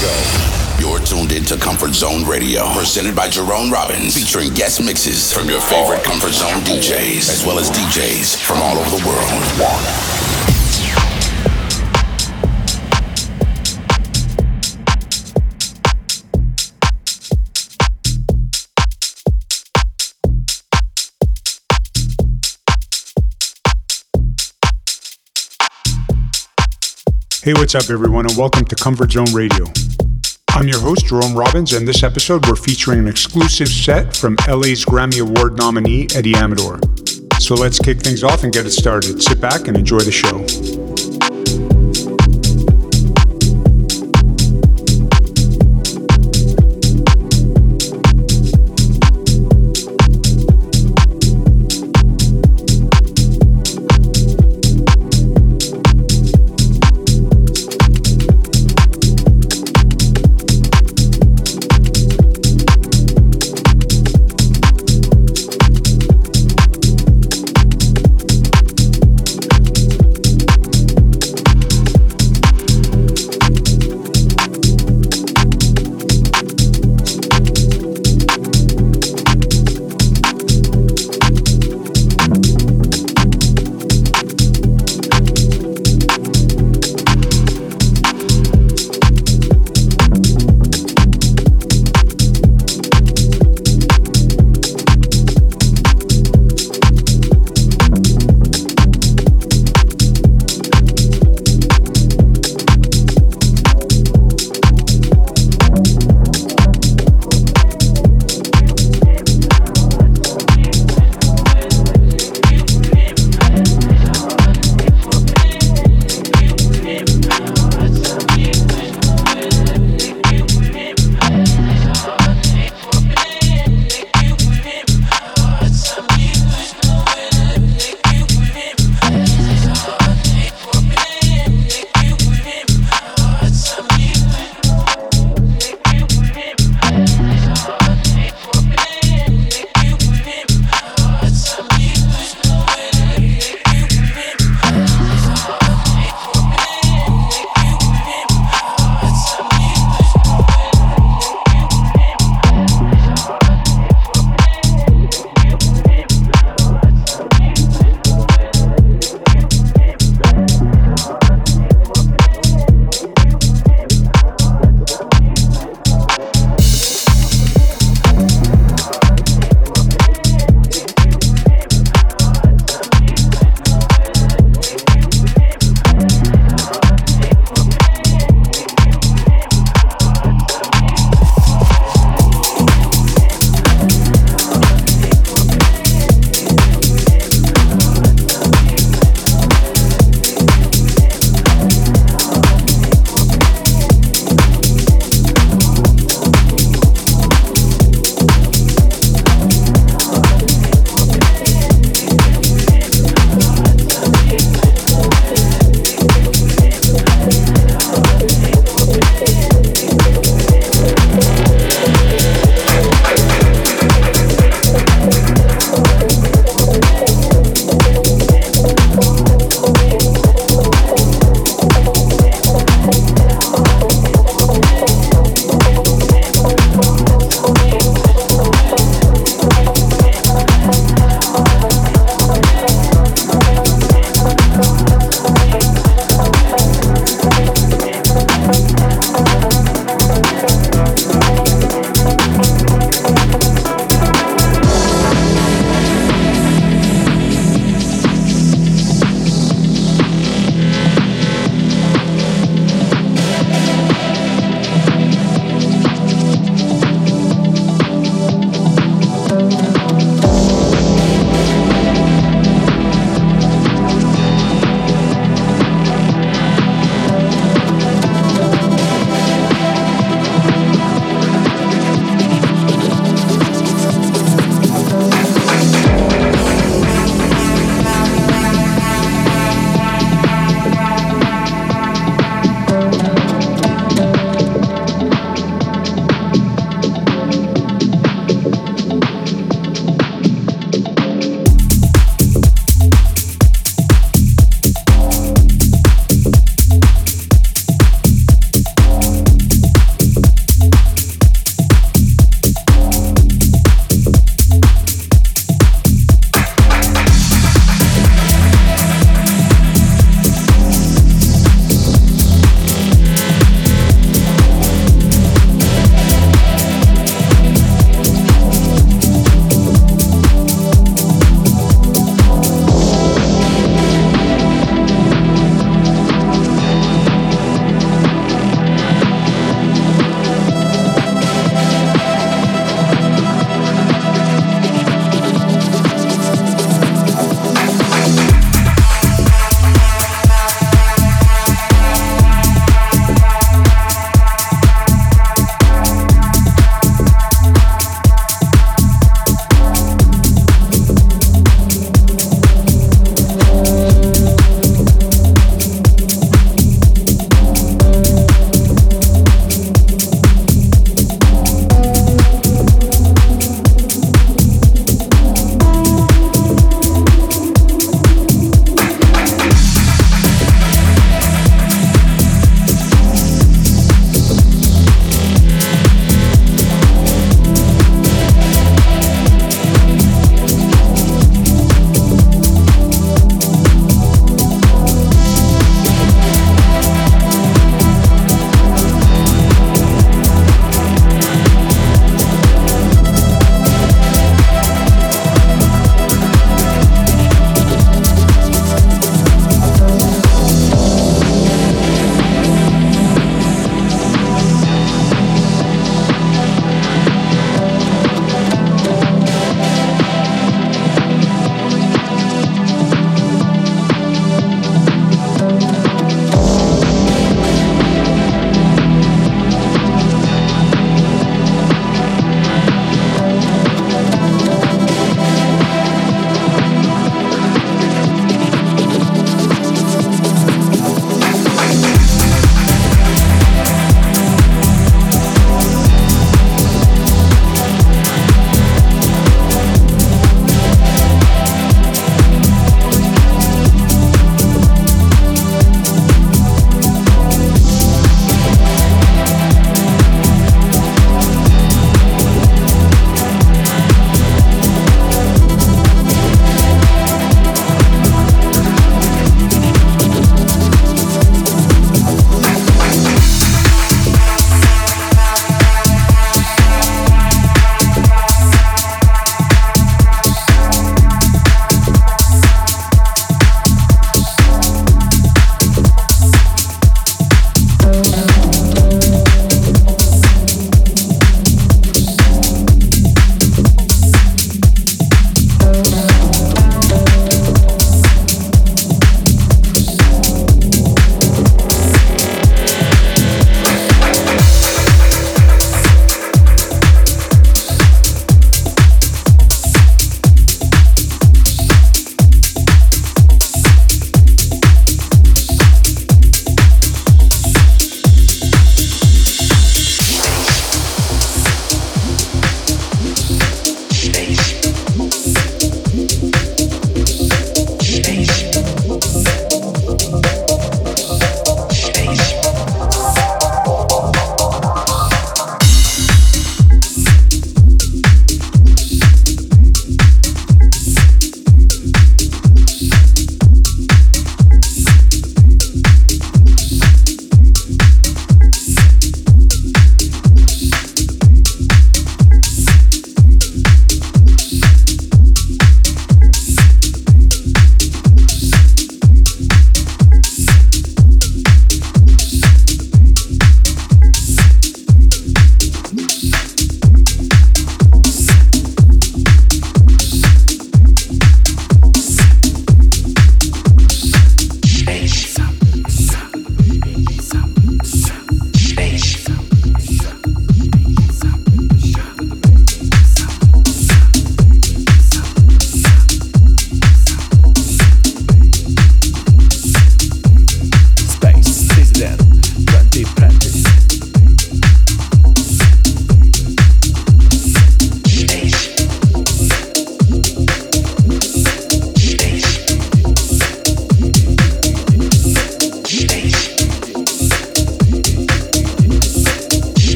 go. You're tuned into Comfort Zone Radio, presented by Jerome Robbins, featuring guest mixes from your favorite Comfort Zone DJs, as well as DJs from all over the world. Hey, what's up, everyone, and welcome to Comfort Zone Radio. I'm your host, Jerome Robbins, and this episode we're featuring an exclusive set from LA's Grammy Award nominee, Eddie Amador. So let's kick things off and get it started. Sit back and enjoy the show.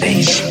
Baby.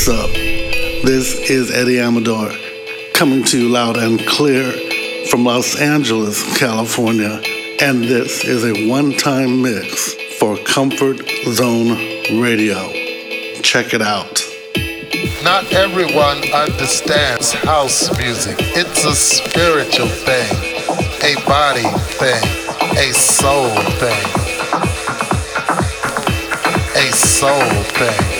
What's up? This is Eddie Amador coming to you loud and clear from Los Angeles, California. And this is a one time mix for Comfort Zone Radio. Check it out. Not everyone understands house music. It's a spiritual thing, a body thing, a soul thing. A soul thing.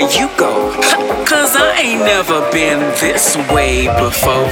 where you go. Cause I ain't never been this way before.